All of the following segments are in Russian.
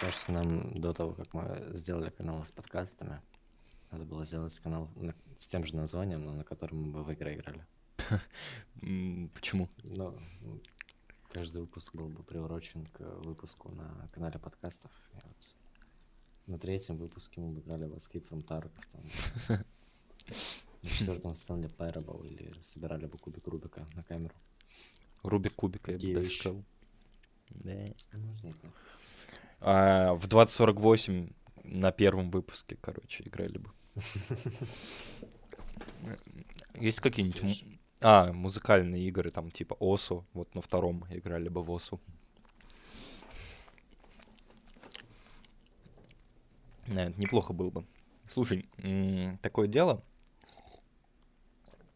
кажется, нам до того, как мы сделали канал с подкастами, надо было сделать канал на- с тем же названием, но на котором мы бы в игры играли. Почему? М, каждый выпуск был бы приурочен к выпуску на канале подкастов. И вот на третьем выпуске мы бы играли в Escape from Tarkov, там, на четвертом Stanley Parable или собирали бы кубик Рубика на камеру. Рубик кубика, я бы даже сказал. Да. Можно и так. А в 2048 на первом выпуске, короче, играли бы. Есть какие-нибудь... А, музыкальные игры, там типа Осу. Вот на втором играли бы в Осу. Это неплохо было бы. Слушай, м, такое дело.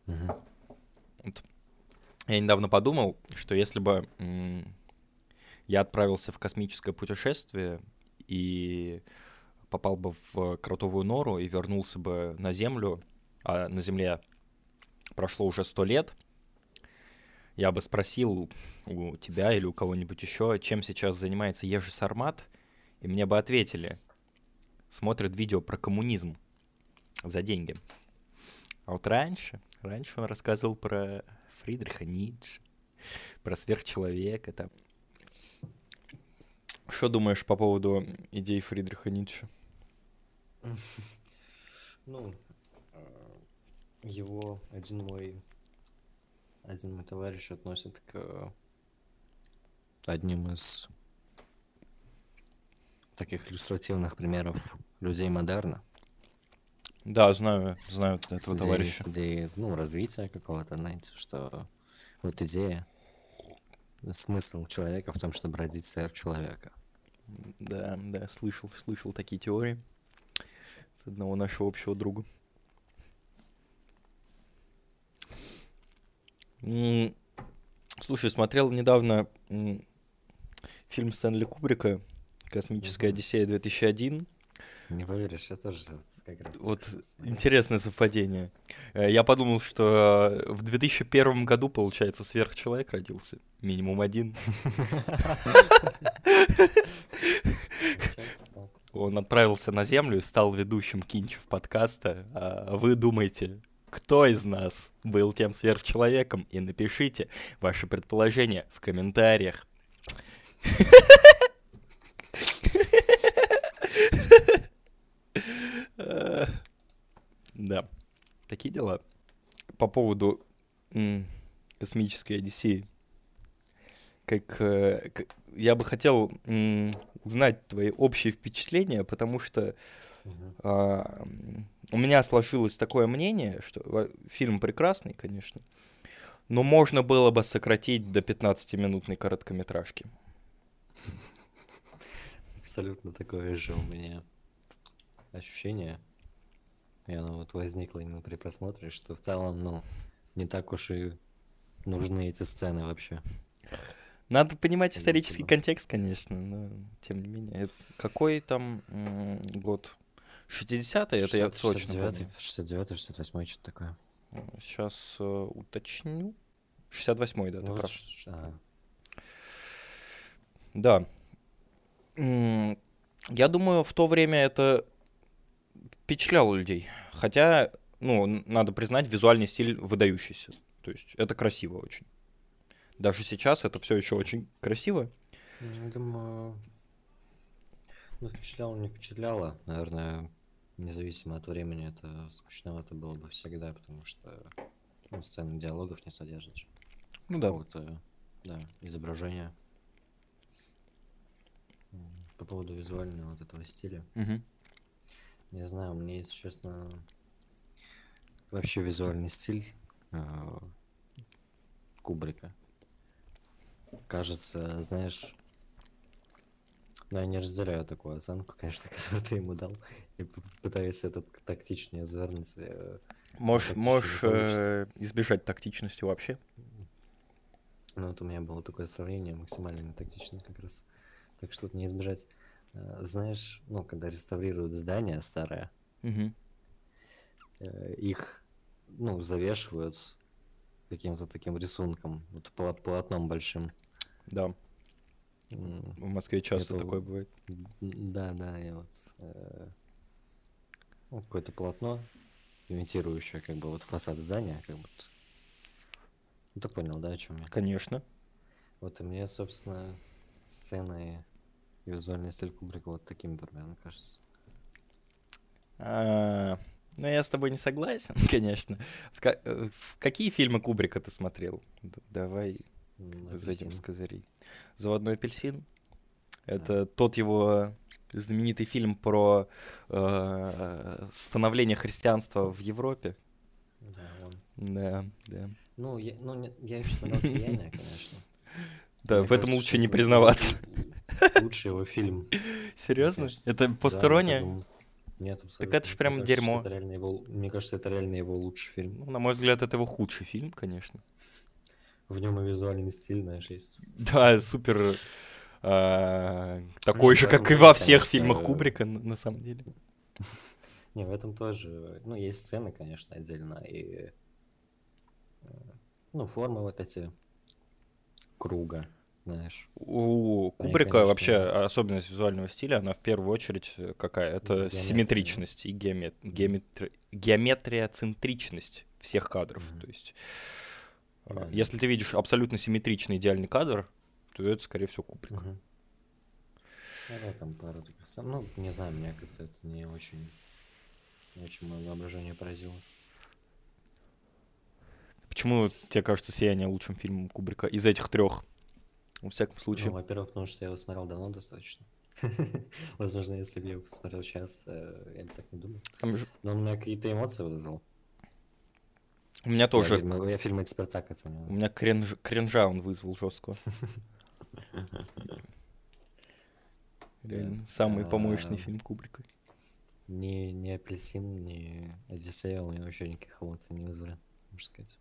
Мгм. Вот я недавно подумал, что если бы м, я отправился в космическое путешествие и попал бы в кротовую нору и вернулся бы на Землю, а на Земле прошло уже сто лет, я бы спросил у тебя или у кого-нибудь еще, чем сейчас занимается Ежи Сармат, и мне бы ответили, смотрит видео про коммунизм за деньги. А вот раньше, раньше он рассказывал про Фридриха Ницше, про сверхчеловека там. Что думаешь по поводу идей Фридриха Ницше? Ну, э, его один мой один мой товарищ относит к одним из таких иллюстративных примеров людей модерна. Да, знаю, знаю С этого идеей- товарища. С идеей, ну, развития какого-то, знаете, что вот идея, смысл человека в том, чтобы родить сверхчеловека. Да, да, слышал, слышал такие теории с одного нашего общего друга. Слушай, смотрел недавно фильм Стэнли Кубрика «Космическая. Одиссея 2001». Не поверишь, я тоже как раз Вот интересное совпадение. Э, Я подумал, что э, в 2001 году, получается, сверхчеловек родился. Минимум один. Он отправился на Землю и стал ведущим Кинчев подкаста. А вы думаете, кто из нас был тем сверхчеловеком? И напишите ваши предположения в комментариях. Э, Да, такие дела. По поводу космической Одиссеи. Как, э, я бы хотел узнать твои общие впечатления, потому что а, у меня сложилось такое мнение, что фильм прекрасный, конечно, но можно было бы сократить до 15-минутной короткометражки. Абсолютно такое же у меня ощущение. И оно вот возникло именно при просмотре, что в целом, ну, не так уж и нужны эти сцены вообще. Надо понимать исторический всего. контекст, конечно, но тем не менее. Это Какой там год? 60-е, это я точно помню. 69 68 что-то такое. Сейчас уточню. 68-й, да, ты Ну, вот прав. ш- а, Да. Я думаю, в то время это впечатляло людей. Хотя, ну, надо признать, визуальный стиль выдающийся. То есть это красиво очень. Даже сейчас это все еще очень красиво. ну, я думаю, ну, впечатляло, не впечатляло. Наверное, независимо от времени, это скучновато было бы всегда, потому что ну, сцены диалогов не содержат. Ну да. какого-то, да, изображения. М, По поводу визуального вот этого стиля. Мгм. Не знаю, мне, если честно, вообще визуальный стиль э, Кубрика кажется, знаешь, ну, я не разделяю такую оценку, конечно, которую ты ему дал, и пытаюсь это т- тактичнее завернуть. э, Можешь, можешь э, избежать тактичности вообще. Ну, вот у меня было такое сравнение, максимально нетактично как раз. Так что тут не избежать. Э, Знаешь, ну, когда реставрируют здание старое, Мгм. э, их, ну, завешивают каким-то таким рисунком, вот полотном большим. Да. В Москве часто Это такое бывает. Да, да, я вот э, ну, какое-то полотно, имитирующее как бы вот фасад здания, как будто. Ну, ты понял, да, о чем я? Конечно. Вот и мне, собственно, сцены и визуальный стиль Кубрика вот таким примерно кажется. А, Ну, я с тобой не согласен, конечно. В ка- в какие фильмы Кубрика ты смотрел? Д- Давай М, зайдем с апельсин. козырей. «Заводной апельсин» — это тот его знаменитый фильм про э, становление христианства в Европе. Да, он. Да, да. Ну, я, ну, я еще смотрел «Сияние», конечно. Да, Мне в этом кажется, лучше не признаваться. Лучший его фильм. Серьезно? Это посторонняя? Нет, абсолютно. это ж Мне прям дерьмо. это Мне кажется, это реально его лучший фильм. Ну, на мой взгляд, это его худший фильм, конечно. В нем и визуальный стиль, знаешь, есть. Да, супер. а, такой же, как и во всех фильмах э, Кубрика, на самом деле. Не, в этом тоже, ну, есть сцены, конечно, отдельно, и, э, ну, формы вот эти круга, знаешь. У Кубрика конечно, вообще особенность визуального стиля, она в первую очередь какая? Это Геометрия, симметричность и геомет- геометри- геометрия центричность всех кадров. Мгм. То есть, э, Да, да. если ты видишь абсолютно симметричный идеальный кадр, то это, скорее всего, Кубрик. Мгм. Ну, да, там пару таких сцен. Ну, не знаю, меня как-то это не очень, не очень мое воображение поразило. Почему тебе кажется «Сияние» лучшим фильмом Кубрика из этих трех? Во всяком Ну, случае. во-первых, потому что я его смотрел давно достаточно. Возможно, если бы я его посмотрел сейчас, э, я бы так не думал. Но он у меня какие-то эмоции вызвал. У меня Я тоже. фильмы, я фильмы теперь так оцениваю. У меня кринж- кринжа он вызвал жесткого. Реально, самый помоечный А, фильм Кубрика. Ни, ни апельсин, ни Одиссея у меня вообще никаких эмоций не вызвали, можно сказать.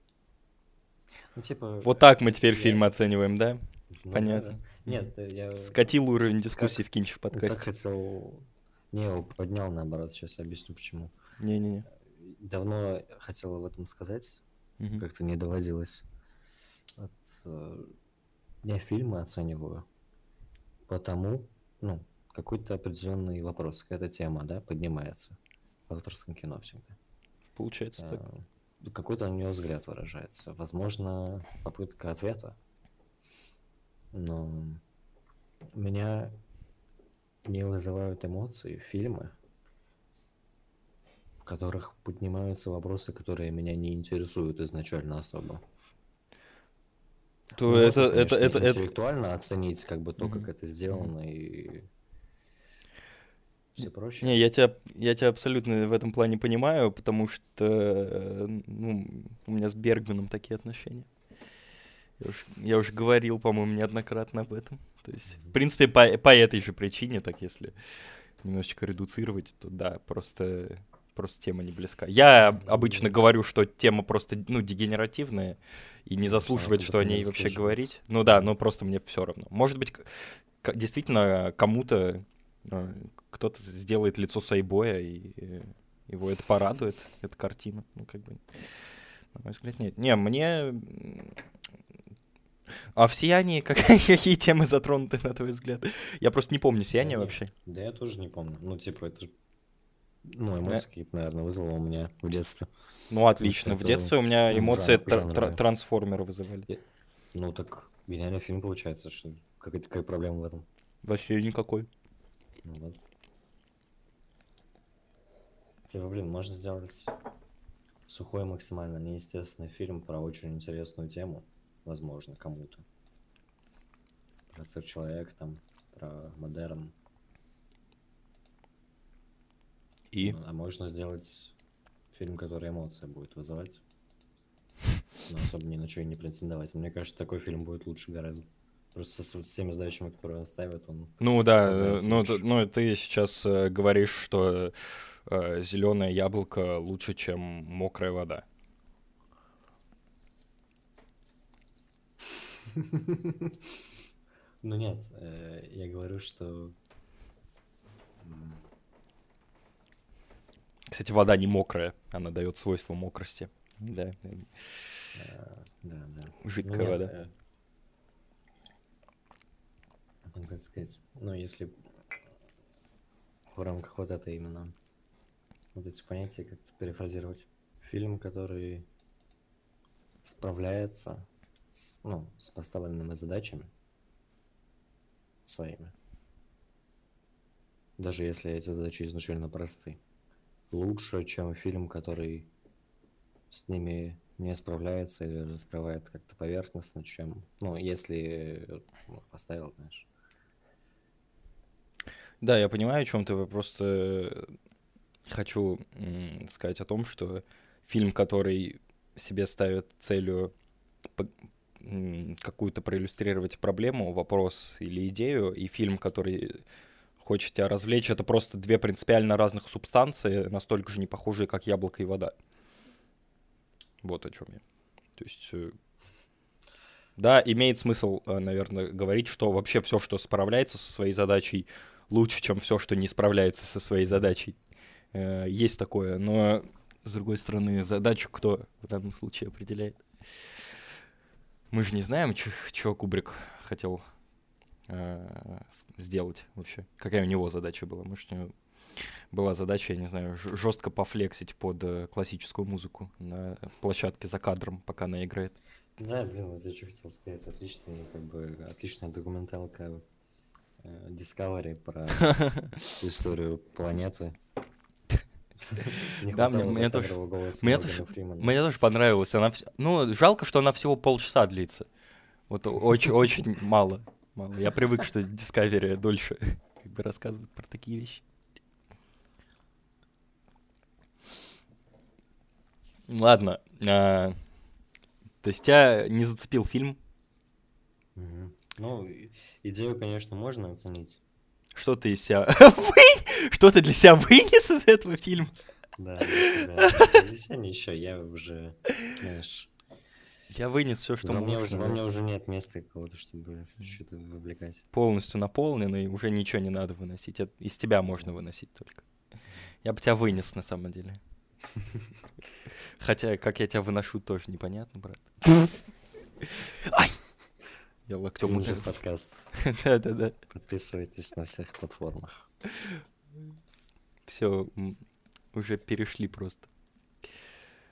Ну, типа... Вот так мы теперь я- фильмы оцениваем, да? Понятно. Нет, я... Скатил уровень дискуссии в Кинчев ну, Как подкасте. хотел... Не, его поднял, наоборот, сейчас объясню, почему. Не-не-не. Давно хотел об этом сказать, Мгм. как-то не доводилось. Вот, э, я фильмы оцениваю потому, ну, какой-то определенный вопрос, какая-то тема, да, поднимается в авторском кино всегда. Получается так. Э, Какой-то у него взгляд выражается. Возможно, попытка ответа. Но меня не вызывают эмоции фильмы, в которых поднимаются вопросы, которые меня не интересуют изначально особо. То Ну, это, можно, это, конечно, это, это, интеллектуально оценить как бы то, Мгм. как это сделано и все прочее. Не, я тебя, я тебя абсолютно в этом плане понимаю, потому что э, ну, у меня с Бергманом такие отношения. Я уж, я уже говорил, по-моему, неоднократно об этом. То есть, в принципе, по, по этой же причине, так если немножечко редуцировать, то да, просто, просто тема не близка. Я обычно говорю, что тема просто, ну, дегенеративная и не заслуживает, что о ней вообще говорить. Ну да, но просто мне все равно. Может быть, действительно кому-то э, кто-то сделает лицо Сайбоя, и э, его это порадует, эта картина. Ну, как бы, на мой взгляд, нет. Не, мне... А в «Сиянии» как- какие темы затронуты, на твой взгляд? Я просто не помню «Сияние» вообще. Да я тоже не помню. Ну, типа, это ж... Ну, эмоции какие-то, наверное, вызвало у меня в детстве. Ну, отлично. В детстве у меня эмоции жанр- тр- жанровые. тр- трансформеры вызывали. Ну, так гениальный фильм получается, что какая, какая проблема в этом? Вообще никакой. Ну, вот. Типа, блин, можно сделать сухой максимально неестественный фильм про очень интересную тему, возможно, кому-то. Про человек там, про модерн. И? Ну, А можно сделать фильм, который эмоции будет вызывать. Но особо ни на что и не претендовать. Мне кажется, такой фильм будет лучше гораздо. Просто со, с теми задачами, которые он ставит, он... Ну да, э, справляется ну, ну ты сейчас э, говоришь, что зеленое яблоко лучше, чем мокрая вода. Ну нет, э, я говорю, что... Кстати, вода не мокрая, она дает свойство мокрости. Да, э, э, Да, да. жидкая Ну нет, вода. э, как сказать, ну, если в рамках вот этой именно, вот эти понятия как-то перефразировать. Фильм, который справляется с, ну, с поставленными задачами своими. Даже если эти задачи изначально просты. Лучше, чем фильм, который с ними не справляется или раскрывает как-то поверхностно, чем, ну, если ну, поставил, знаешь. Да, я понимаю, о чем ты. Просто хочу сказать о том, что фильм, который себе ставит целью какую-то проиллюстрировать проблему, вопрос или идею, и фильм, который хочет тебя развлечь, это просто две принципиально разных субстанции, настолько же не похожие, как яблоко и вода. Вот о чем я. То есть, э, да, имеет смысл, э, наверное, говорить, что вообще все, что справляется со своей задачей, лучше, чем все, что не справляется со своей задачей. Э, есть такое, но, с другой стороны, задачу кто в данном случае определяет? Мы же не знаем, чего Кубрик хотел сделать вообще. Какая у него задача была? Может, у него была задача, я не знаю, жестко пофлексить под э, классическую музыку на площадке за кадром, пока она играет. Да, блин, вот я что хотел сказать, отличная, как бы, отличная документалка э, Discovery про историю планеты. Да, мне, мне тоже, мне, тоже, мне тоже понравилось. Она. Ну, жалко, что она всего полчаса длится. Вот очень-очень мало. мало. Я привык, что Discovery дольше как бы рассказывает про такие вещи. Ладно. А, то есть тебя не зацепил фильм? Угу. Ну, идею, конечно, можно оценить. Что ты из себя... Что ты для себя вынес из этого фильма? Да, для себя. Ничего, я уже, знаешь... Я вынес все, что во мне уже, Во мне уже нет места какого-то, чтобы что-то вовлекать. Полностью наполненный, уже ничего не надо выносить. Из тебя можно выносить только. Я бы тебя вынес, на самом деле. Хотя, как я тебя выношу, тоже непонятно, брат. Ай! Я локтем уже подкаст. Да-да-да. Подписывайтесь на всех платформах. Все, уже перешли просто.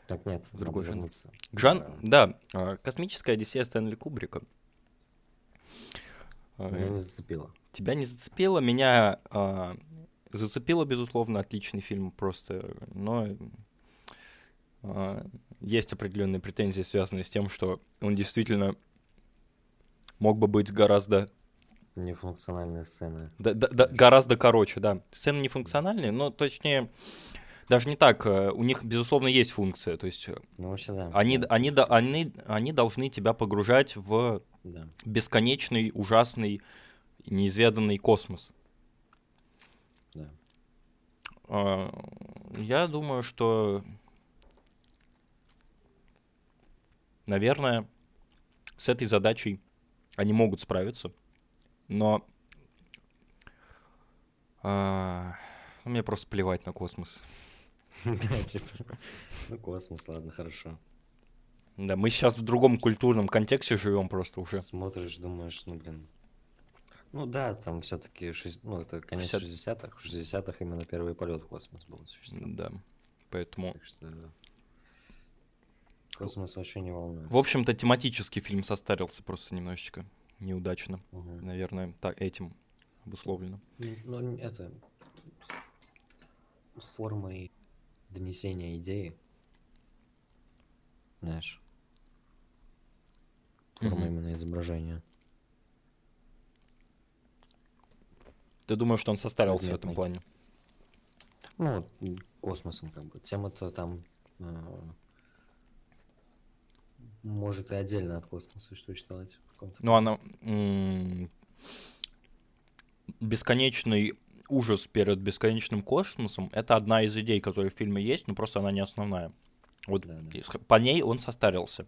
Так нет, другой вернуться. Жан, да, а, космическая Одиссея Стэнли Кубрика. Меня не зацепило. Тебя не зацепило, меня а, зацепило, безусловно, отличный фильм просто, но а, есть определенные претензии, связанные с тем, что он действительно мог бы быть гораздо... Нефункциональные сцены. Да, да, да, гораздо короче, да. Сцены нефункциональные, но точнее... Даже не так, э, у них, безусловно, есть функция, то есть ну, вообще, да, они, да, они, да, они, они должны тебя погружать в да. бесконечный, ужасный, неизведанный космос. Да. А, я думаю, что Наверное, с этой задачей они могут справиться, но а, ну, мне просто плевать на космос. Да, типа, ну космос, ладно, хорошо. Да, мы сейчас в другом культурном контексте живем просто уже. Смотришь, думаешь, ну блин. Ну да, там все-таки, ну это конец 60-х, в 60-х именно первый полет в космос был. Да, поэтому... Так что, Космос вообще не волнует. В общем-то, тематический фильм состарился просто немножечко неудачно. Угу. Наверное, так, этим обусловлено. Ну, это формой донесения идеи. Знаешь. Форма mm именно изображения. Ты думаешь, что он состарился Предметный. в этом плане? Ну, космосом как бы. Тема-то там э, может и отдельно от космоса, читать. Ну, она... Бесконечный ужас перед бесконечным космосом — это одна из идей, которые в фильме есть, но просто она не основная. Вот да, да. по ней он состарился.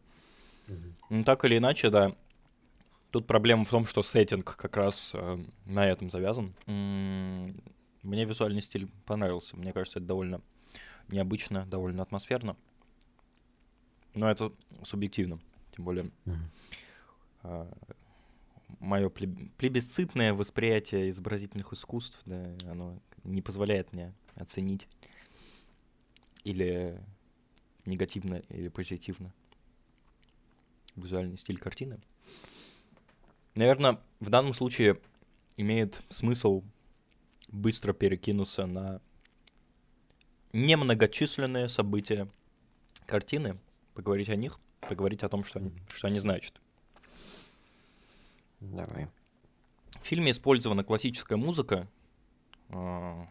Угу. Ну, так или иначе, да. Тут проблема в том, что сеттинг как раз э, на этом завязан. М-м- мне визуальный стиль понравился. Мне кажется, это довольно необычно, довольно атмосферно. Но это субъективно. Тем более, mm-hmm. мое плебисцитное восприятие изобразительных искусств, да, оно не позволяет мне оценить или негативно, или позитивно визуальный стиль картины. Наверное, в данном случае имеет смысл быстро перекинуться на немногочисленные события картины, поговорить о них, поговорить о том, что они, что они значат. Давай. В фильме использована классическая музыка. А,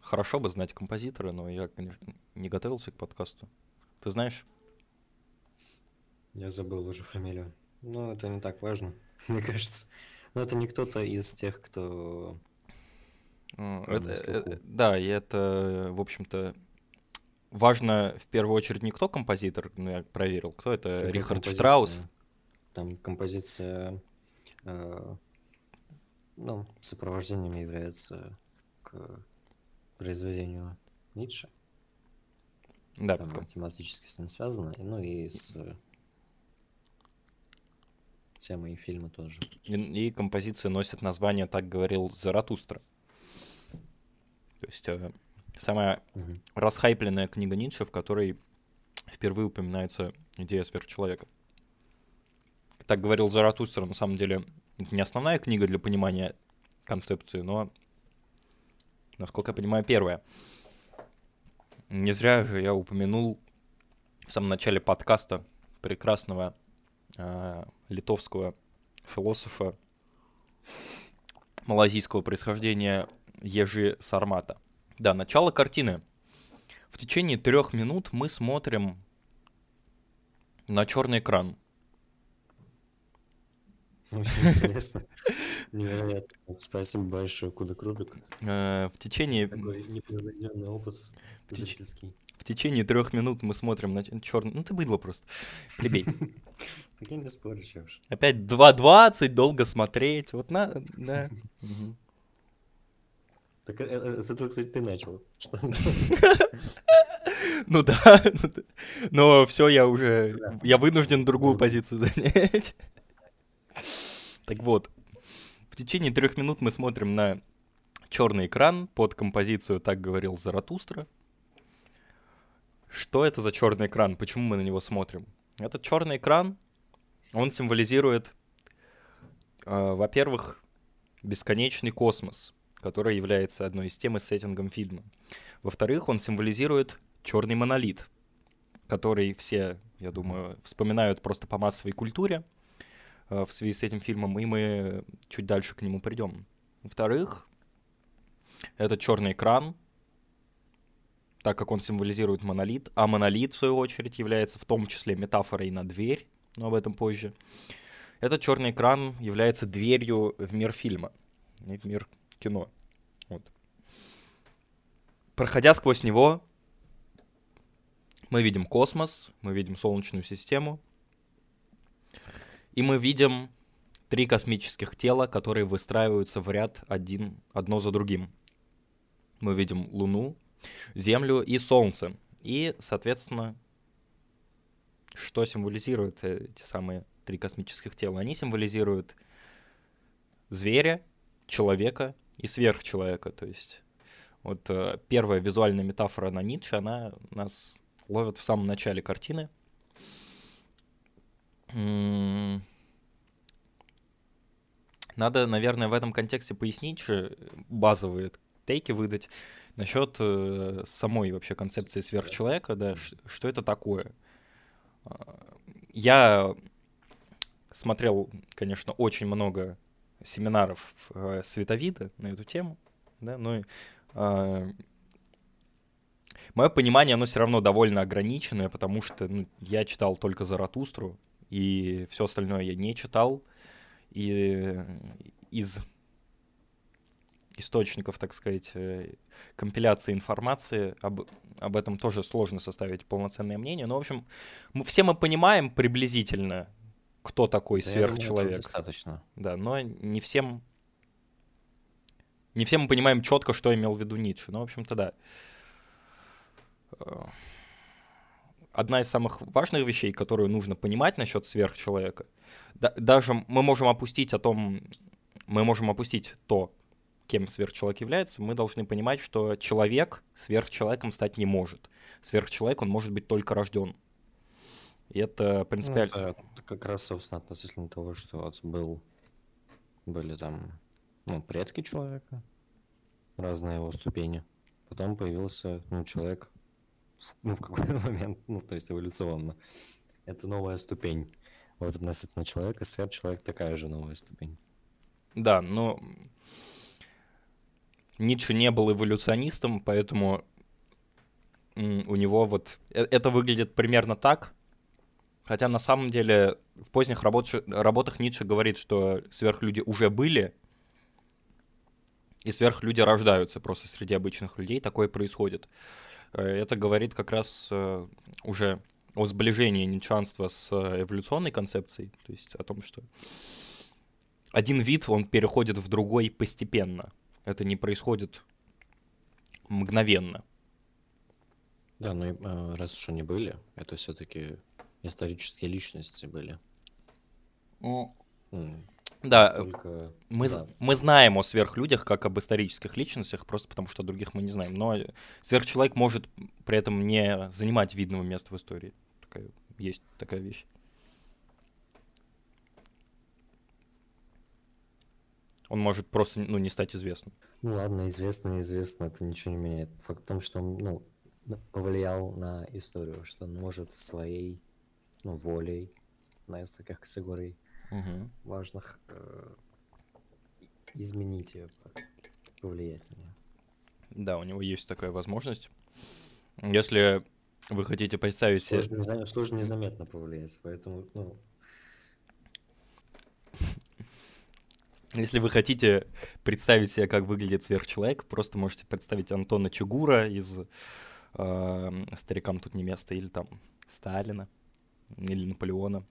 хорошо бы знать композитора, но я, конечно, не готовился к подкасту. Ты знаешь? Я забыл уже фамилию. Ну, это не так важно, мне кажется. Но это не кто-то из тех, кто... Это, это, да, и это, в общем-то, важно в первую очередь не кто композитор, ну, я проверил, кто это, Какая Рихард Штраус. Там композиция, э, ну, сопровождением является к произведению Ницше. Да. Там тематически с ним связано, ну и с темой фильма тоже. И, и композиция носит название «Так говорил Заратустра». То есть э, самая угу. расхайпленная книга Ницше, в которой впервые упоминается идея сверхчеловека. Так говорил Заратустра, на самом деле, это не основная книга для понимания концепции, но, насколько я понимаю, первая. Не зря же я упомянул в самом начале подкаста прекрасного э, литовского философа малазийского происхождения Ежи Сармата. Да, начало картины. В течение трех минут мы смотрим на черный экран. Очень интересно. Невероятно. Спасибо большое, Куда Крубик. Э, в течение... Такой непревзойденный опыт зрительский. В течение трех минут мы смотрим на черный... Ну ты быдло просто. Плебей. Так я не спорю, уж. Опять 2.20, долго смотреть. Вот на... Да. Так э, э, с этого, кстати, ты начал. Ну да, ну но все, я уже, я вынужден другую позицию занять. Так вот, в течение трех минут мы смотрим на черный экран под композицию «Так говорил Заратустра». Что это за черный экран? Почему мы на него смотрим? Этот черный экран, он символизирует, э, во-первых, бесконечный космос, который является одной из тем и сеттингом фильма. Во-вторых, он символизирует черный монолит, который все, я думаю, вспоминают просто по массовой культуре э, в связи с этим фильмом, и мы чуть дальше к нему придем. Во-вторых, это черный экран, так как он символизирует монолит, а монолит, в свою очередь, является в том числе метафорой на дверь, но об этом позже. Этот черный экран является дверью в мир фильма, в мир кино. Вот. Проходя сквозь него, мы видим космос, мы видим Солнечную систему, и мы видим три космических тела, которые выстраиваются в ряд один, одно за другим. Мы видим Луну, Землю и Солнце. И, соответственно, что символизируют эти самые три космических тела? Они символизируют зверя, человека и сверхчеловека. То есть вот э, первая визуальная метафора на Ницше, она нас ловит в самом начале картины. Надо, наверное, в этом контексте пояснить, базовые тейки выдать насчет э, самой вообще концепции сверхчеловека, да, что это такое. А, я смотрел, конечно, очень много семинаров э, Световида на эту тему, да, но э, мое понимание, оно все равно довольно ограниченное, потому что ну, я читал только Заратустру, и все остальное я не читал. И из источников, так сказать, э, компиляции информации, об, об этом тоже сложно составить полноценное мнение. Но, в общем, мы, все мы понимаем приблизительно, кто такой да, сверхчеловек. достаточно. Да, но не всем... Не все мы понимаем четко, что имел в виду Ницше. Ну, в общем-то, да. одна из самых важных вещей, которую нужно понимать насчет сверхчеловека. Да, даже мы можем опустить о том, мы можем опустить то, кем сверхчеловек является, мы должны понимать, что человек сверхчеловеком стать не может. Сверхчеловек, он может быть только рожден. И это принципиально... Ну, это как раз, собственно, относительно того, что вот был, были там ну, предки человека, разные его ступени. Потом появился ну, человек ну, в какой-то момент, ну, то есть эволюционно. Это новая ступень. Вот относительно человека, сверхчеловек такая же новая ступень. Да, но Ницше не был эволюционистом, поэтому у него вот... Э, это выглядит примерно так, хотя на самом деле в поздних работ... работах Ницше говорит, что сверхлюди уже были, и сверхлюди рождаются просто среди обычных людей, такое происходит. Э, это говорит как раз э, уже о сближении ничанства с эволюционной концепцией, то есть о том, что один вид, он переходит в другой постепенно. Это не происходит мгновенно. Да, ну э, раз уж они были, это все-таки исторические личности были. Ну, да, Настолько... мы, да. мы знаем о сверхлюдях как об исторических личностях, просто потому что других мы не знаем. Но сверхчеловек может при этом не занимать видного места в истории. Такая, есть такая вещь. Он может просто ну, не стать известным. Ну ладно, известно, известно, это ничего не меняет. Факт в том, что он ну, повлиял на историю, что он может своей ну, волей, на из таких категорий угу. важных, э, изменить ее, повлиять на нее. Да, у него есть такая возможность. Если вы хотите представить сложно, себе... Сложно незаметно повлиять, поэтому, ну, Если вы хотите представить себе, как выглядит сверхчеловек, просто можете представить Антона Чугура из э, «Старикам тут не место» или там Сталина или Наполеона.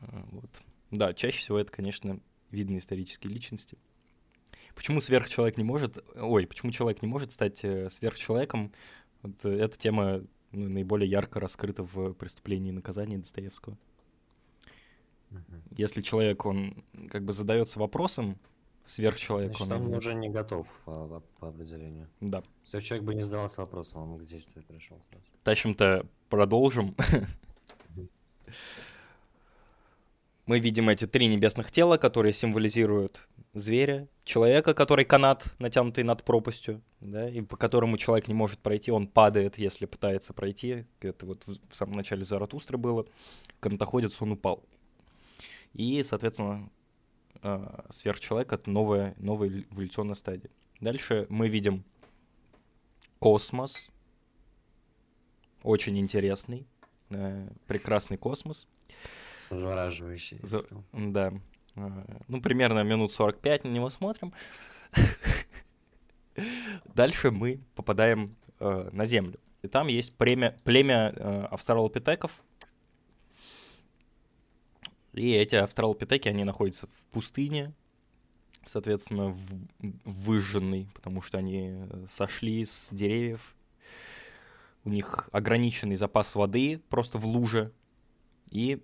Э, вот. Да, чаще всего это, конечно, видные исторические личности. Почему сверхчеловек не может... Ой, почему человек не может стать э, сверхчеловеком? Вот э, эта тема ну, наиболее ярко раскрыта в «Преступлении и наказании» Достоевского. Если человек, он как бы задается вопросом, сверхчеловек, Значит, он... он уже не готов по, по определению. Да. Если человек бы не задавался вопросом, он к действию пришел сразу. Тащим-то продолжим. Мы видим эти три небесных тела, которые символизируют зверя, человека, который канат, натянутый над пропастью, да, и по которому человек не может пройти, он падает, если пытается пройти. Это вот в самом начале Заратустры было. Канатоходец, он упал. И, соответственно, а, сверхчеловек — это новая, новая эволюционная стадия. Дальше мы видим космос, очень интересный, э, прекрасный космос. Завораживающий. За... Да. А, ну, примерно минут 45 на него смотрим. Дальше мы попадаем э, на Землю. И там есть племя, племя э, австралопитеков, и эти австралопитеки, они находятся в пустыне, соответственно, в, выжженной, потому что они э, сошли с деревьев. У них ограниченный запас воды просто в луже. И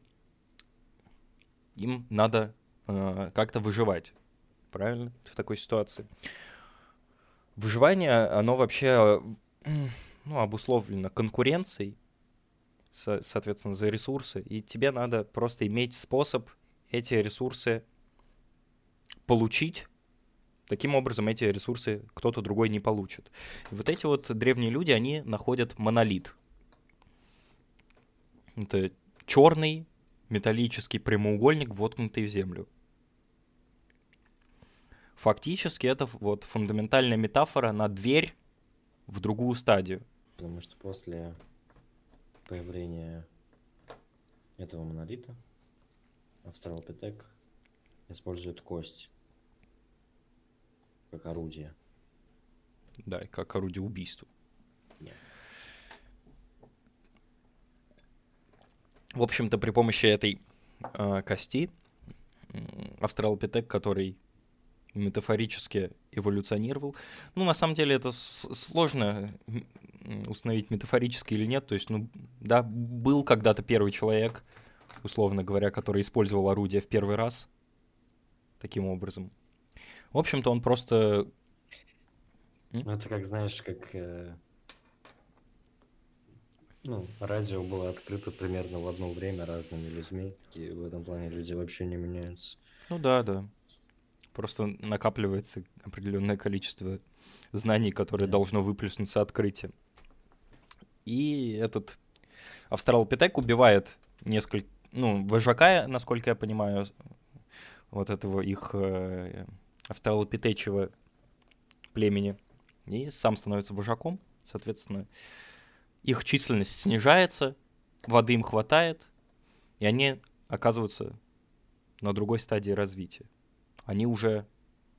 им надо э, как-то выживать. Правильно? В такой ситуации. Выживание, оно вообще ну, обусловлено конкуренцией со, соответственно, за ресурсы, и тебе надо просто иметь способ эти ресурсы получить. Таким образом, эти ресурсы кто-то другой не получит. И вот эти вот древние люди, они находят монолит. Это черный металлический прямоугольник, воткнутый в землю. Фактически это вот фундаментальная метафора на дверь в другую стадию. Потому что после появления этого монолита Австралопитек использует кость как орудие. Да, как орудие убийства. Yeah. В общем-то, при помощи этой э, кости Австралопитек, который метафорически эволюционировал. Ну, на самом деле, это сложно установить метафорически или нет. То есть, ну, да, был когда-то первый человек, условно говоря, который использовал орудие в первый раз таким образом. В общем-то, он просто... Это как, знаешь, как... Э, ну, радио было открыто примерно в одно время разными людьми, и в этом плане люди вообще не меняются. Ну да, да. Просто накапливается определенное количество знаний, которое да. должно выплеснуться открытием. И этот австралопитек убивает несколько, ну, вожака, насколько я понимаю, вот этого их э, австралопитечьего племени, и сам становится вожаком, соответственно, их численность снижается, воды им хватает, и они оказываются на другой стадии развития. Они уже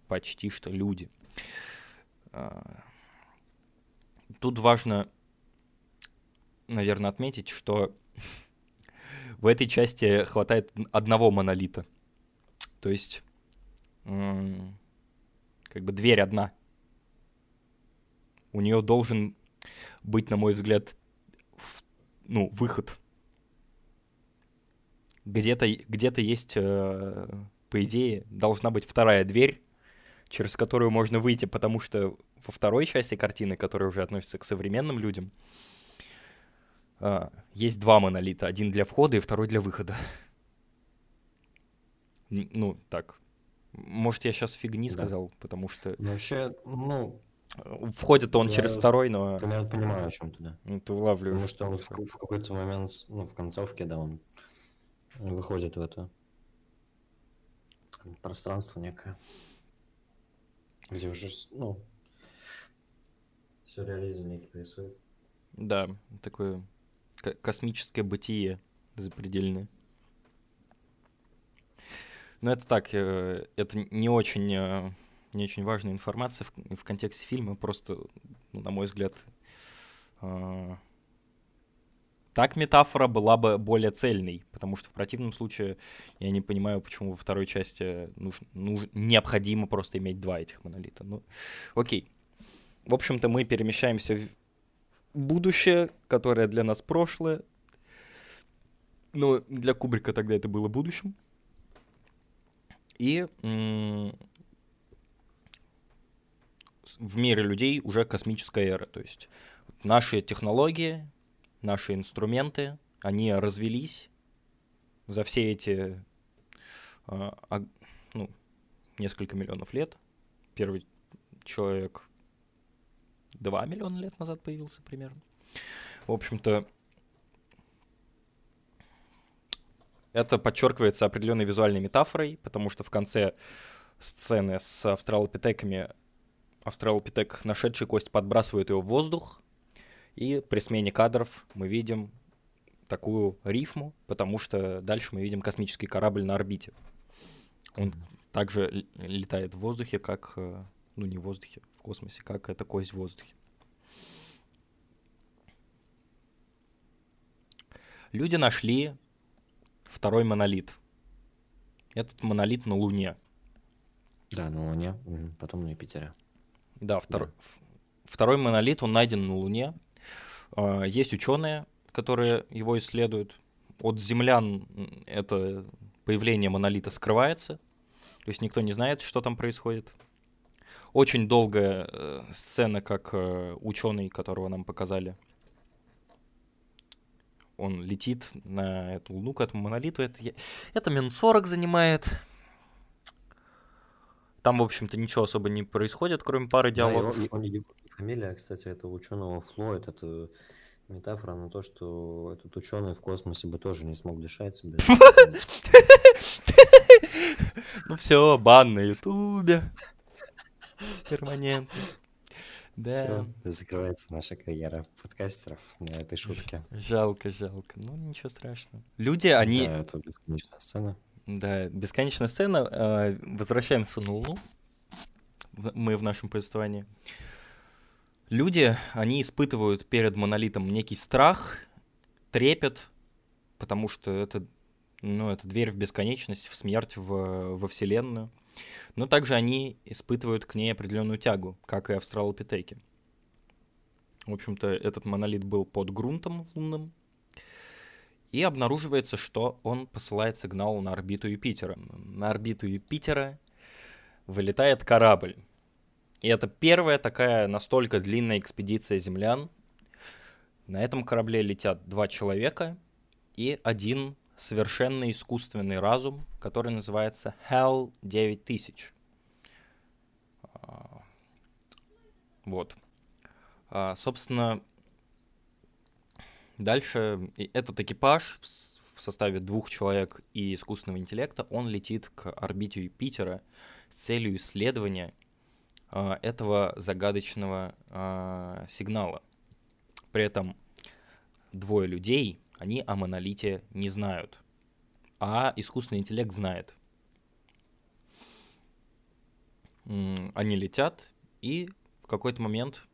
почти что люди. А, тут важно, наверное, отметить, что в этой части хватает одного монолита. То есть, как бы дверь одна. У нее должен быть, на мой взгляд, ну, выход. Где-то где есть, э, по идее, должна быть вторая дверь, через которую можно выйти, потому что во второй части картины, которая уже относится к современным людям, есть два монолита. Один для входа и второй для выхода. Ну, так. Может, я сейчас фигни да. сказал, потому что... Вообще, ну, Входит он я через второй, но... Я понимаю, о чем ты, да. Ну, ты улавливаешь. Потому что он в, в какой-то момент, ну, в концовке, да, он выходит в это пространство некое, где уже, ну, сюрреализм некий происходит. Да, такое космическое бытие запредельное. Но это так, э, это не очень э, не очень важная информация в, в контексте фильма, просто, ну, на мой взгляд, э, так метафора была бы более цельной, потому что в противном случае я не понимаю, почему во второй части нуж, нуж, необходимо просто иметь два этих монолита. Ну, окей. В общем-то, мы перемещаемся будущее, которое для нас прошлое. Но для Кубрика тогда это было будущим. И в мире людей уже космическая эра. То есть наши технологии, наши инструменты, они развелись за все эти а, а, ну, несколько миллионов лет. Первый человек 2 миллиона лет назад появился примерно. В общем-то, это подчеркивается определенной визуальной метафорой, потому что в конце сцены с австралопитеками австралопитек, нашедший кость, подбрасывает ее в воздух, и при смене кадров мы видим такую рифму, потому что дальше мы видим космический корабль на орбите. Он также летает в воздухе, как, э, ну не в воздухе, в космосе, как эта кость в воздухе. Люди нашли второй монолит. Этот монолит на Луне. Да, на Луне, потом на Юпитере. Да, второй, да. второй монолит, он найден на Луне. А, есть ученые, которые его исследуют. От землян это появление монолита скрывается. То есть никто не знает, что там происходит. Очень долгая э, сцена, как э, ученый, которого нам показали. Он летит на эту луну, к этому монолиту. Это, это минут 40 занимает. Там, в общем-то, ничего особо не происходит, кроме пары диалогов. Да, он, он, фамилия, кстати, этого ученого Флойд, это метафора на то, что этот ученый в космосе бы тоже не смог дышать себе. Ну все, бан на Ютубе. Перманентно. Да. закрывается наша карьера подкастеров на этой шутке. Жалко, жалко. Ну, ничего страшного. Люди, они... Да, это бесконечная сцена. Да, бесконечная сцена. А, возвращаемся на Луну. Мы в нашем повествовании. Люди, они испытывают перед монолитом некий страх, трепет, потому что это, ну, это дверь в бесконечность, в смерть, в, во Вселенную. Но также они испытывают к ней определенную тягу, как и австралопитеки. В общем-то, этот монолит был под грунтом лунным. И обнаруживается, что он посылает сигнал на орбиту Юпитера. На орбиту Юпитера вылетает корабль. И это первая такая настолько длинная экспедиция землян. На этом корабле летят два человека и один совершенно искусственный разум, который называется HAL 9000. А, вот. А, собственно, дальше этот экипаж в составе двух человек и искусственного интеллекта, он летит к орбите Юпитера с целью исследования э, этого загадочного сигнала. При этом двое людей, они о монолите не знают, а искусственный интеллект знает. Они летят, и в какой-то момент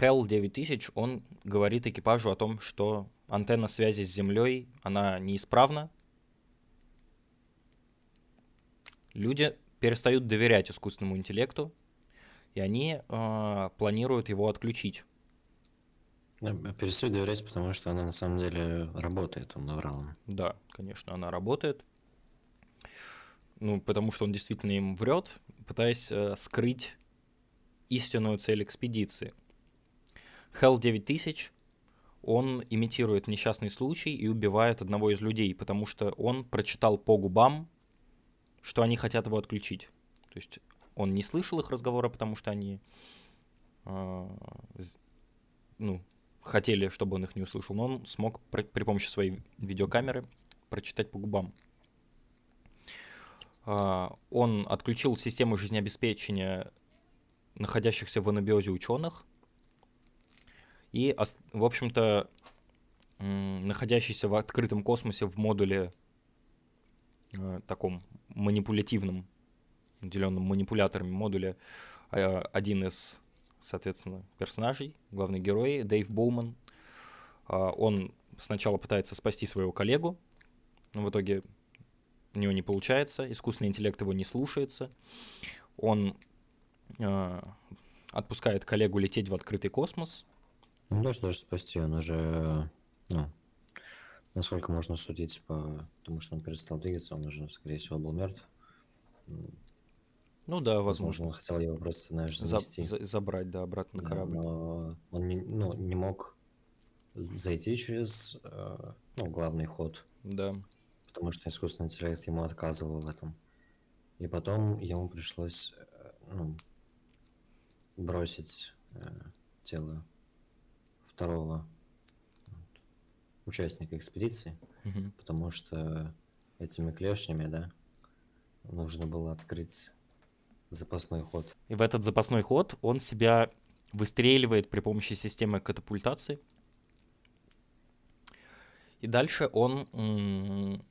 Hell 9000, он говорит экипажу о том, что антенна связи с Землей, она неисправна. Люди перестают доверять искусственному интеллекту, и они э, планируют его отключить. Перестают доверять, потому что она на самом деле работает, он наврал. Да, конечно, она работает. Ну, потому что он действительно им врет, пытаясь э, скрыть истинную цель экспедиции. Hell 9000, он имитирует несчастный случай и убивает одного из людей, потому что он прочитал по губам, что они хотят его отключить. То есть он не слышал их разговора, потому что они э, ну, хотели, чтобы он их не услышал, но он смог при, при помощи своей видеокамеры прочитать по губам. Э, он отключил систему жизнеобеспечения находящихся в анабиозе ученых, и, в общем-то, находящийся в открытом космосе в модуле э, таком манипулятивном, наделенном манипуляторами модуле, э, один из, соответственно, персонажей, главный герой, Дэйв Боуман, э, он сначала пытается спасти своего коллегу, но в итоге у него не получается, искусственный интеллект его не слушается, он э, отпускает коллегу лететь в открытый космос, ну, не даже спасти, он уже, ну, насколько можно судить по тому, что он перестал двигаться, он уже, скорее всего, был мертв. Ну да, возможно. Он хотел его просто, знаешь, занести. За, забрать, да, обратно на корабль. но он не, ну, не мог зайти через э, ну, главный ход. Да. Потому что искусственный интеллект ему отказывал в этом. И потом ему пришлось э, ну, бросить э, тело второго участника экспедиции, угу. потому что этими клешнями, да, нужно было открыть запасной ход. И в этот запасной ход он себя выстреливает при помощи системы катапультации. И дальше он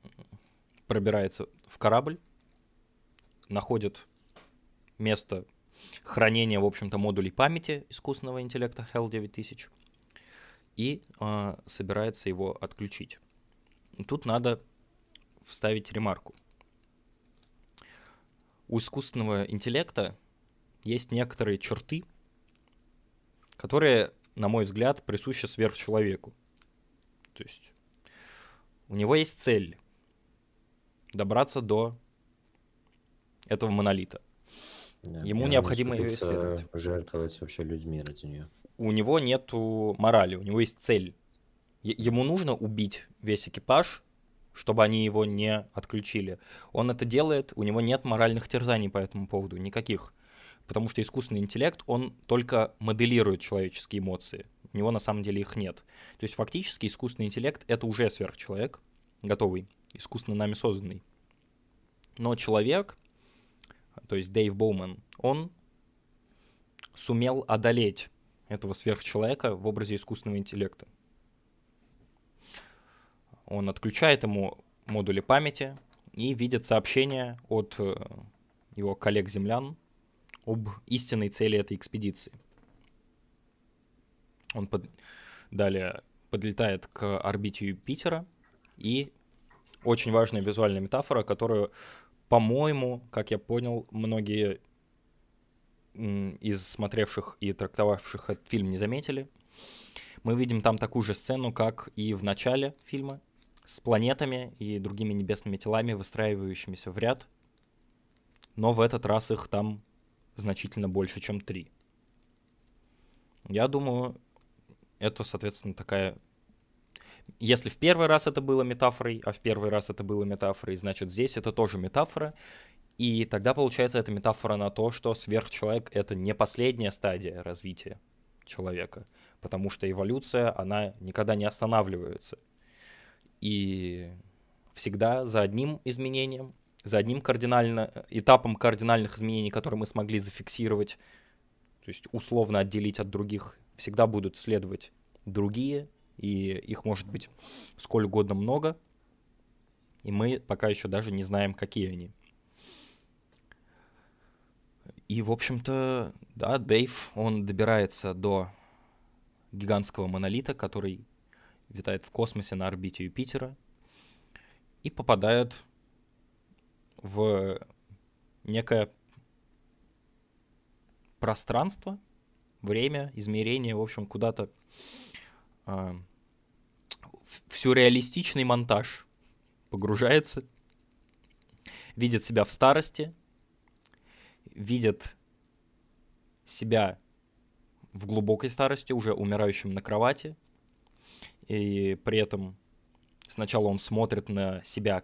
пробирается в корабль, находит место хранения, в общем-то, модулей памяти искусственного интеллекта HAL 9000 и э, собирается его отключить. Тут надо вставить ремарку. У искусственного интеллекта есть некоторые черты, которые, на мой взгляд, присущи сверхчеловеку. То есть у него есть цель добраться до этого монолита. Да, Ему необходимо ее исследовать. Жертвовать вообще людьми ради нее у него нету морали, у него есть цель. Ему нужно убить весь экипаж, чтобы они его не отключили. Он это делает, у него нет моральных терзаний по этому поводу, никаких. Потому что искусственный интеллект, он только моделирует человеческие эмоции. У него на самом деле их нет. То есть фактически искусственный интеллект — это уже сверхчеловек, готовый, искусственно нами созданный. Но человек, то есть Дэйв Боуман, он сумел одолеть этого сверхчеловека в образе искусственного интеллекта. Он отключает ему модули памяти и видит сообщение от э, его коллег-землян об истинной цели этой экспедиции. Он под... далее подлетает к орбите Юпитера, и очень важная визуальная метафора, которую, по-моему, как я понял, многие из смотревших и трактовавших этот фильм не заметили, мы видим там такую же сцену, как и в начале фильма, с планетами и другими небесными телами, выстраивающимися в ряд. Но в этот раз их там значительно больше, чем три. Я думаю, это, соответственно, такая... Если в первый раз это было метафорой, а в первый раз это было метафорой, значит, здесь это тоже метафора. И тогда, получается, это метафора на то, что сверхчеловек — это не последняя стадия развития человека, потому что эволюция, она никогда не останавливается. И всегда за одним изменением, за одним кардинально, этапом кардинальных изменений, которые мы смогли зафиксировать, то есть условно отделить от других, всегда будут следовать другие, и их может быть сколь угодно много, и мы пока еще даже не знаем, какие они. И, в общем-то, да, Дэйв, он добирается до гигантского монолита, который витает в космосе на орбите Юпитера, и попадает в некое пространство, время, измерение, в общем, куда-то э, в сюрреалистичный монтаж погружается, видит себя в старости, видит себя в глубокой старости, уже умирающим на кровати, и при этом сначала он смотрит на себя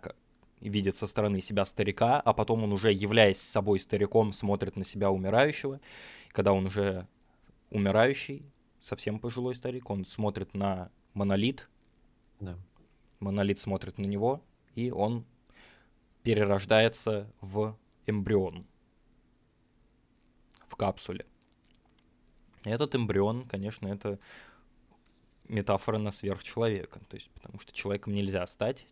видит со стороны себя старика, а потом он уже, являясь собой стариком, смотрит на себя умирающего. Когда он уже умирающий, совсем пожилой старик, он смотрит на монолит. Да. Монолит смотрит на него, и он перерождается в эмбрион в капсуле. Этот эмбрион, конечно, это метафора на сверхчеловека. То есть, потому что человеком нельзя стать,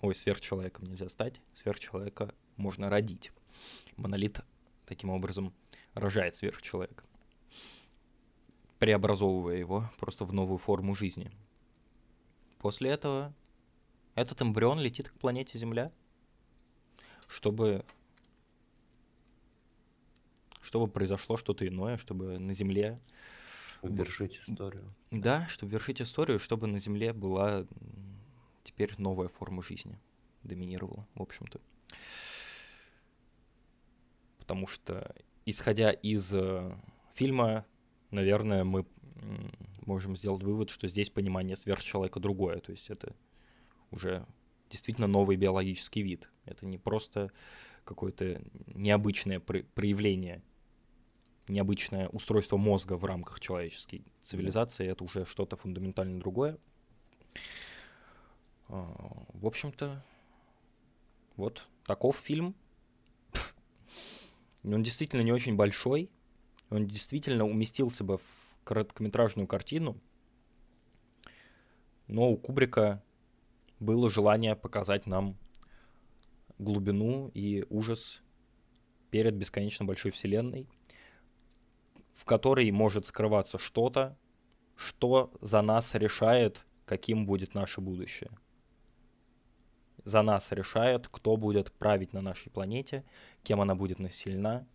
Ой, сверхчеловеком нельзя стать, сверхчеловека можно родить. Монолит таким образом рожает сверхчеловека, преобразовывая его просто в новую форму жизни. После этого этот эмбрион летит к планете Земля, чтобы чтобы произошло что-то иное, чтобы на Земле... Чтобы вершить историю. Да, чтобы вершить историю, чтобы на Земле была теперь новая форма жизни доминировала, в общем-то. Потому что, исходя из э, фильма, наверное, мы можем сделать вывод, что здесь понимание сверхчеловека другое. То есть это уже действительно новый биологический вид. Это не просто какое-то необычное проявление, необычное устройство мозга в рамках человеческой цивилизации. Это уже что-то фундаментально другое. А, в общем-то, вот таков фильм. Он действительно не очень большой. Он действительно уместился бы в короткометражную картину. Но у Кубрика было желание показать нам глубину и ужас перед бесконечно большой вселенной, в которой может скрываться что-то, что за нас решает, каким будет наше будущее за нас решает, кто будет править на нашей планете, кем она будет населена.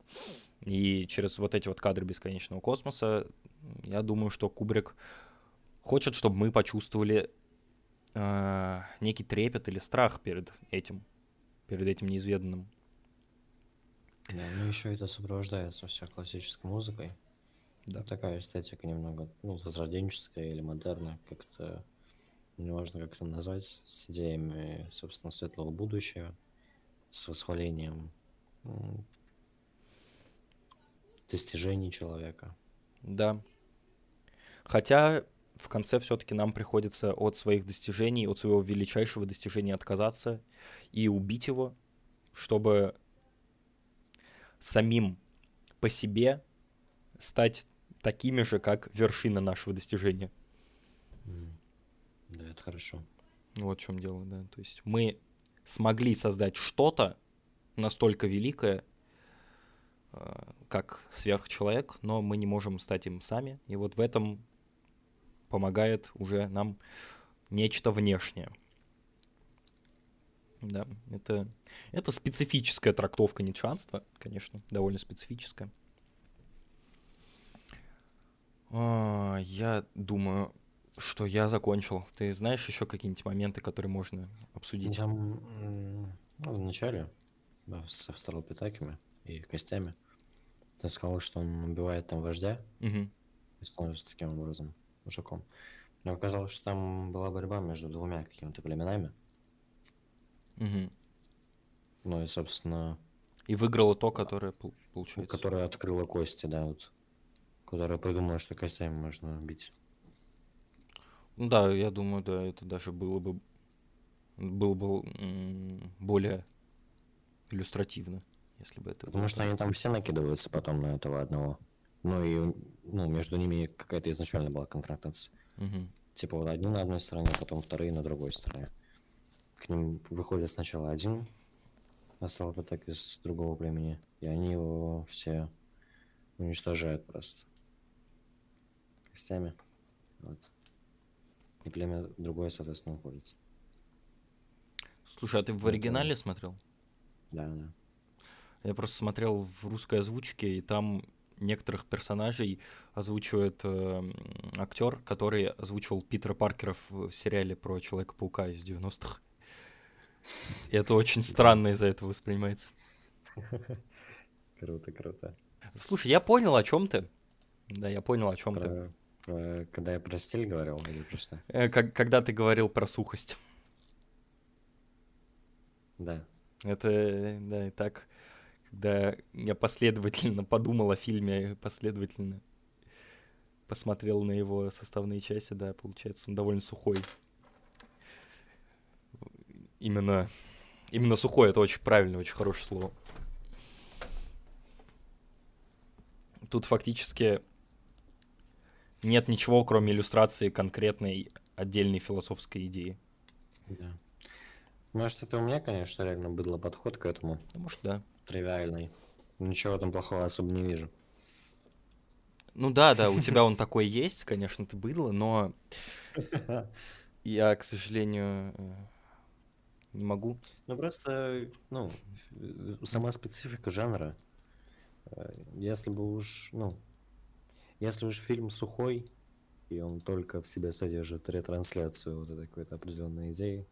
И через вот эти вот кадры бесконечного космоса, я думаю, что Кубрик хочет, чтобы мы почувствовали э, некий трепет или страх перед этим, перед этим неизведанным. Да, ну еще это сопровождается все классической музыкой. Да. Такая эстетика немного, ну, возрожденческая или модерна, как-то неважно, как это назвать, с идеями, собственно, светлого будущего, с восхвалением достижений человека. Да. Хотя в конце все-таки нам приходится от своих достижений, от своего величайшего достижения отказаться и убить его, чтобы самим по себе стать такими же, как вершина нашего достижения. Да, это хорошо. Вот в чем дело, да. То есть мы смогли создать что-то настолько великое, э, как сверхчеловек, но мы не можем стать им сами. И вот в этом помогает уже нам нечто внешнее. Да, это, это специфическая трактовка нитшанства, конечно, довольно специфическая. А, Я думаю, что я закончил. Ты знаешь еще какие-нибудь моменты, которые можно обсудить? Там, м, ну, в начале, да, с австралопитеками и костями, ты сказал, что он убивает там вождя Мгм. и становится таким образом мужиком. Мне показалось, что там была борьба между двумя какими-то племенами. Мгм. Ну и, собственно, И выиграло то, которое пол- получается. которая открыла кости, да, вот. Которая придумала, что костями можно бить. Ну да, я думаю, да, это даже было бы было бы более иллюстративно, если бы это Потому было что так. они там все накидываются потом на этого одного. Ну и, ну, между ними какая-то изначально была конфронтация. Мгм. Типа вот одни на одной стороне, потом вторые на другой стороне. К ним выходит сначала один астралопитек из другого племени, и они его все уничтожают просто костями. Вот. И племя другое, соответственно, уходит. Слушай, а ты в Это- оригинале смотрел? Да, да. Я просто смотрел в русской озвучке, и там некоторых персонажей озвучивает актер, который озвучивал Питера Паркера в сериале про Человека-паука из 90-х. И это очень странно из-за этого воспринимается. Круто, круто. Слушай, я понял, о чем ты. Да, я понял, о чем ты. Про, когда я про стиль говорил, или про что? Э, когда ты говорил про сухость. Да. Это, э, да, и так, когда я последовательно подумал о фильме, последовательно посмотрел на его составные части, да, получается, он довольно сухой. Именно, именно сухой, это очень правильное, очень хорошее слово. Тут фактически нет ничего, кроме иллюстрации конкретной отдельной философской идеи. Да. Может, это у меня, конечно, реально быдло подход к этому, Может, да. тривиальный. Ничего там плохого особо не вижу. Ну да, да, у тебя он такой есть, конечно, ты быдло, но я, к сожалению, э, не могу. Ну, просто, ну, сама специфика жанра. э, Если бы уж, ну, если уж фильм сухой, и он только в себе содержит ретрансляцию вот этой какой-то определенной идеи,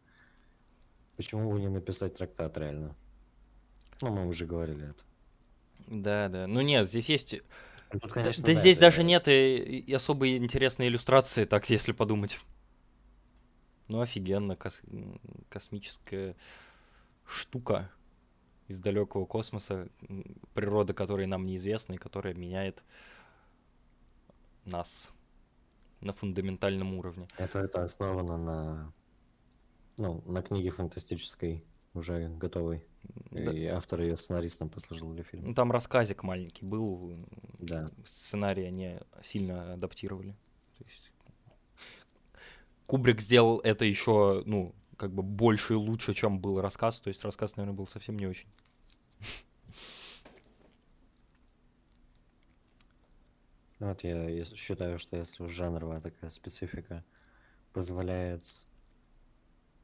почему бы не написать трактат реально? Ну, мы уже говорили это. Да, да. Ну нет, здесь есть... Ну, Тут, Да, конечно, да да, здесь даже нет и, и особо интересной иллюстрации, так если подумать. Ну офигенно, кос- космическая штука из далекого космоса, природа которой нам неизвестна и которая меняет нас на фундаментальном уровне. Это, это основано на, ну, на книге фантастической, уже готовой. Да. И автор ее сценаристом послужил для Ну, фильма. там рассказик маленький был, Да. сценарий они сильно адаптировали. То есть Кубрик сделал это еще, ну, как бы больше и лучше, чем был рассказ. То есть рассказ, наверное, был совсем не очень. Вот я считаю, что если уж жанровая такая специфика позволяет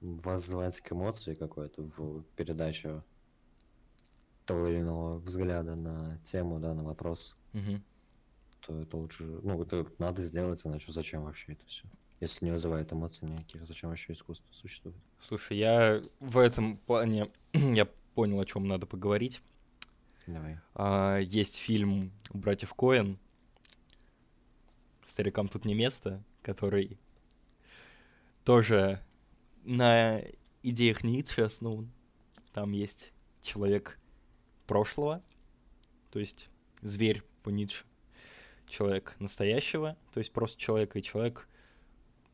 воззвать к эмоции какой-то в передачу того или иного взгляда на тему, да, на вопрос, Мгм. то это лучше, ну, это надо сделать, иначе зачем вообще это все? Если не вызывает эмоций никаких, зачем вообще искусство существует? Слушай, я в этом плане я понял, о чем надо поговорить. Давай. А, есть фильм братьев Коэн. Старикам тут не место, который тоже на идеях Ницше основан. Там есть человек прошлого, то есть зверь по Ницше, человек настоящего, то есть просто человек, и человек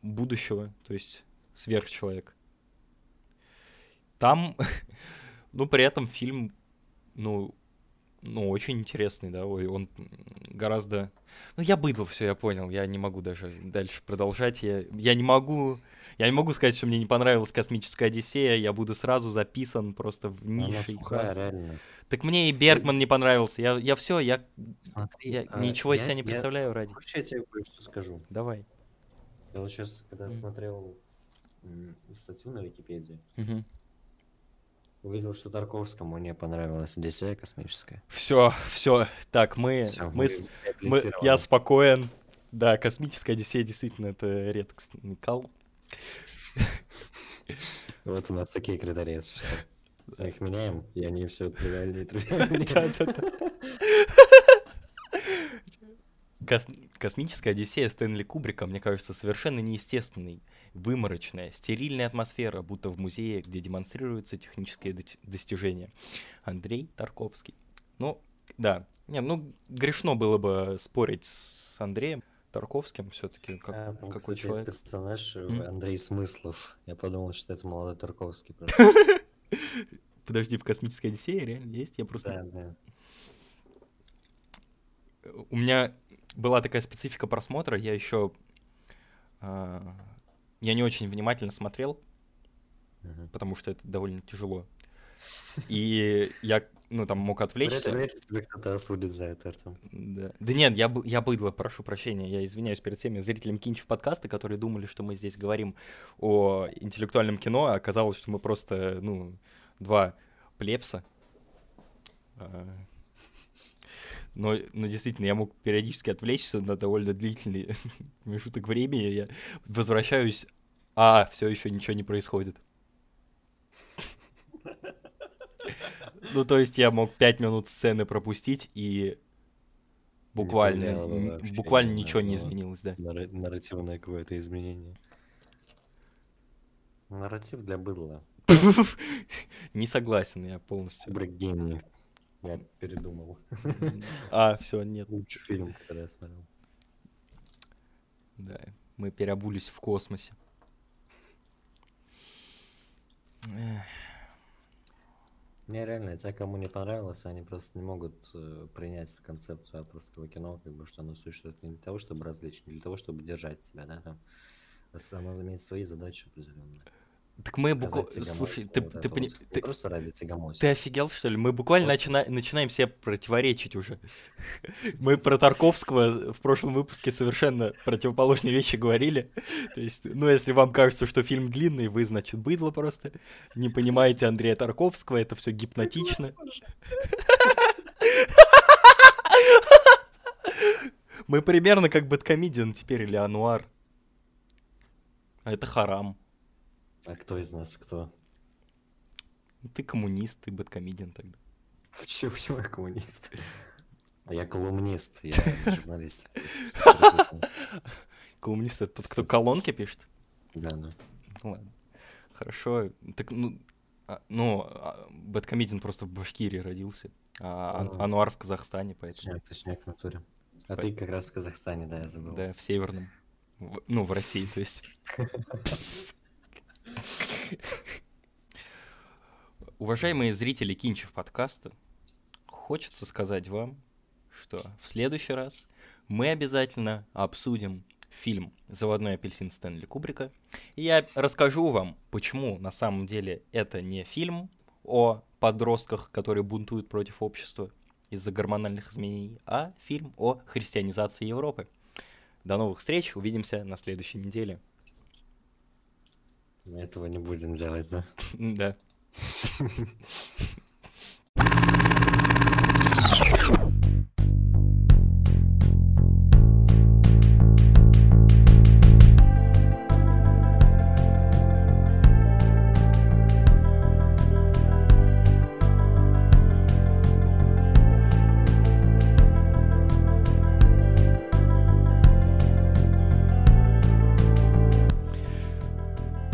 будущего, то есть сверхчеловек. Там, ну, при этом фильм, ну, ну, очень интересный, да, ой, он гораздо... Ну, я быдло, все, я понял, я не могу даже дальше продолжать, я, я не могу... Я не могу сказать, что мне не понравилась «Космическая Одиссея», я буду сразу записан просто в реально. Так мне и Бергман не понравился, я, я все, я, Смотри, я а, ничего из я- себя не я- представляю ради. Хочешь, я тебе кое-что скажу? Давай. Я вот сейчас, когда М. смотрел статью на Википедии, Мгм. Увидел, что Тарковскому не понравилась Одиссея космическая. Все, все, так, мы, Всё, мы, мы, реабилитированы. я спокоен, Да, космическая Одиссея действительно это редкостный кал. Вот у нас такие критерии существуют. Мы их меняем, и они все тривиальнее и тривиальнее. Кос- Космическая Одиссея Стэнли Кубрика, мне кажется, совершенно неестественной, выморочная, стерильная атмосфера, будто в музее, где демонстрируются технические дот- достижения. Андрей Тарковский. Ну, да. Не, ну, грешно было бы спорить с Андреем Тарковским все-таки, как, А, там, какой кстати, человек. персонаж М? Андрей Смыслов. Я подумал, что это молодой Тарковский. Подожди, в Космической Одиссее реально есть? Я просто... Да, да. У меня была такая специфика просмотра, я еще... Я не очень внимательно смотрел, Мгм. потому что это довольно тяжело. И я, ну, там мог отвлечься. вряд ли кто-то осудит за это, Артем. Да. Да нет, я, я быдло, прошу прощения, я извиняюсь перед всеми зрителями Кинчев подкаста, которые думали, что мы здесь говорим о интеллектуальном кино, а оказалось, что мы просто, ну, два плебса. Но, но действительно, я мог периодически отвлечься на довольно длительный промежуток времени. Я возвращаюсь, а все еще ничего не происходит. Ну, то есть я мог пять минут сцены пропустить, и буквально, вообще буквально ничего не изменилось, да. Нарра- Нарративное какое-то изменение. Нарратив для быдла. Не согласен, я полностью. Гений. Я передумал. А, все, нет. Лучший фильм, который я смотрел. Да, мы переобулись в космосе. Не, реально, те, кому не понравилось, они просто не могут э, принять концепцию авторского кино, как бы, что оно существует не для того, чтобы развлечь, не для того, чтобы держать тебя, да, там. Оно имеет свои задачи определенные. Так мы буквально... Слушай, ты, вот ты, пони- вот. Ты- просто ради ты офигел, что ли? Мы буквально Просто начина- начинаем себе противоречить уже. Мы про Тарковского в прошлом выпуске совершенно противоположные вещи говорили. То есть, ну, если вам кажется, что фильм длинный, вы, значит, быдло просто. Не понимаете Андрея Тарковского, это все гипнотично. Мы примерно как Бэткомедиан теперь или Ануар. А это харам. А кто из нас кто? Ты коммунист, ты Бэткомедиан тогда. Почему, почему я коммунист? А я колумнист, я журналист. Коммунист это тот, кто колонки пишет? Да, да. Ну ладно. Хорошо. Так, ну, а, ну, а, Бэткомедиан просто в Башкирии родился, а Ага. Ануар в Казахстане, поэтому, Точняк, точняк в натуре. А ты как раз в Казахстане, да, я забыл. да, в Северном. Ну, в России, то есть. Уважаемые зрители Кинчев подкаста, хочется сказать вам, что в следующий раз мы обязательно обсудим фильм «Заводной апельсин» Стэнли Кубрика. И я расскажу вам, почему на самом деле это не фильм о подростках, которые бунтуют против общества из-за гормональных изменений, а фильм о христианизации Европы. До новых встреч, увидимся на следующей неделе. Мы этого не будем делать, да? Да.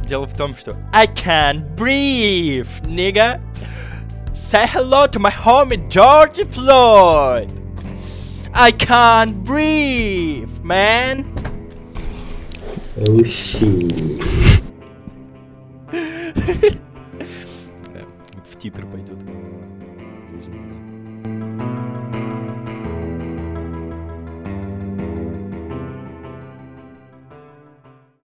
Дело в том, что I can't breathe, nigga. Say hello to my homie George Floyd. I can't breathe, man. Да, вот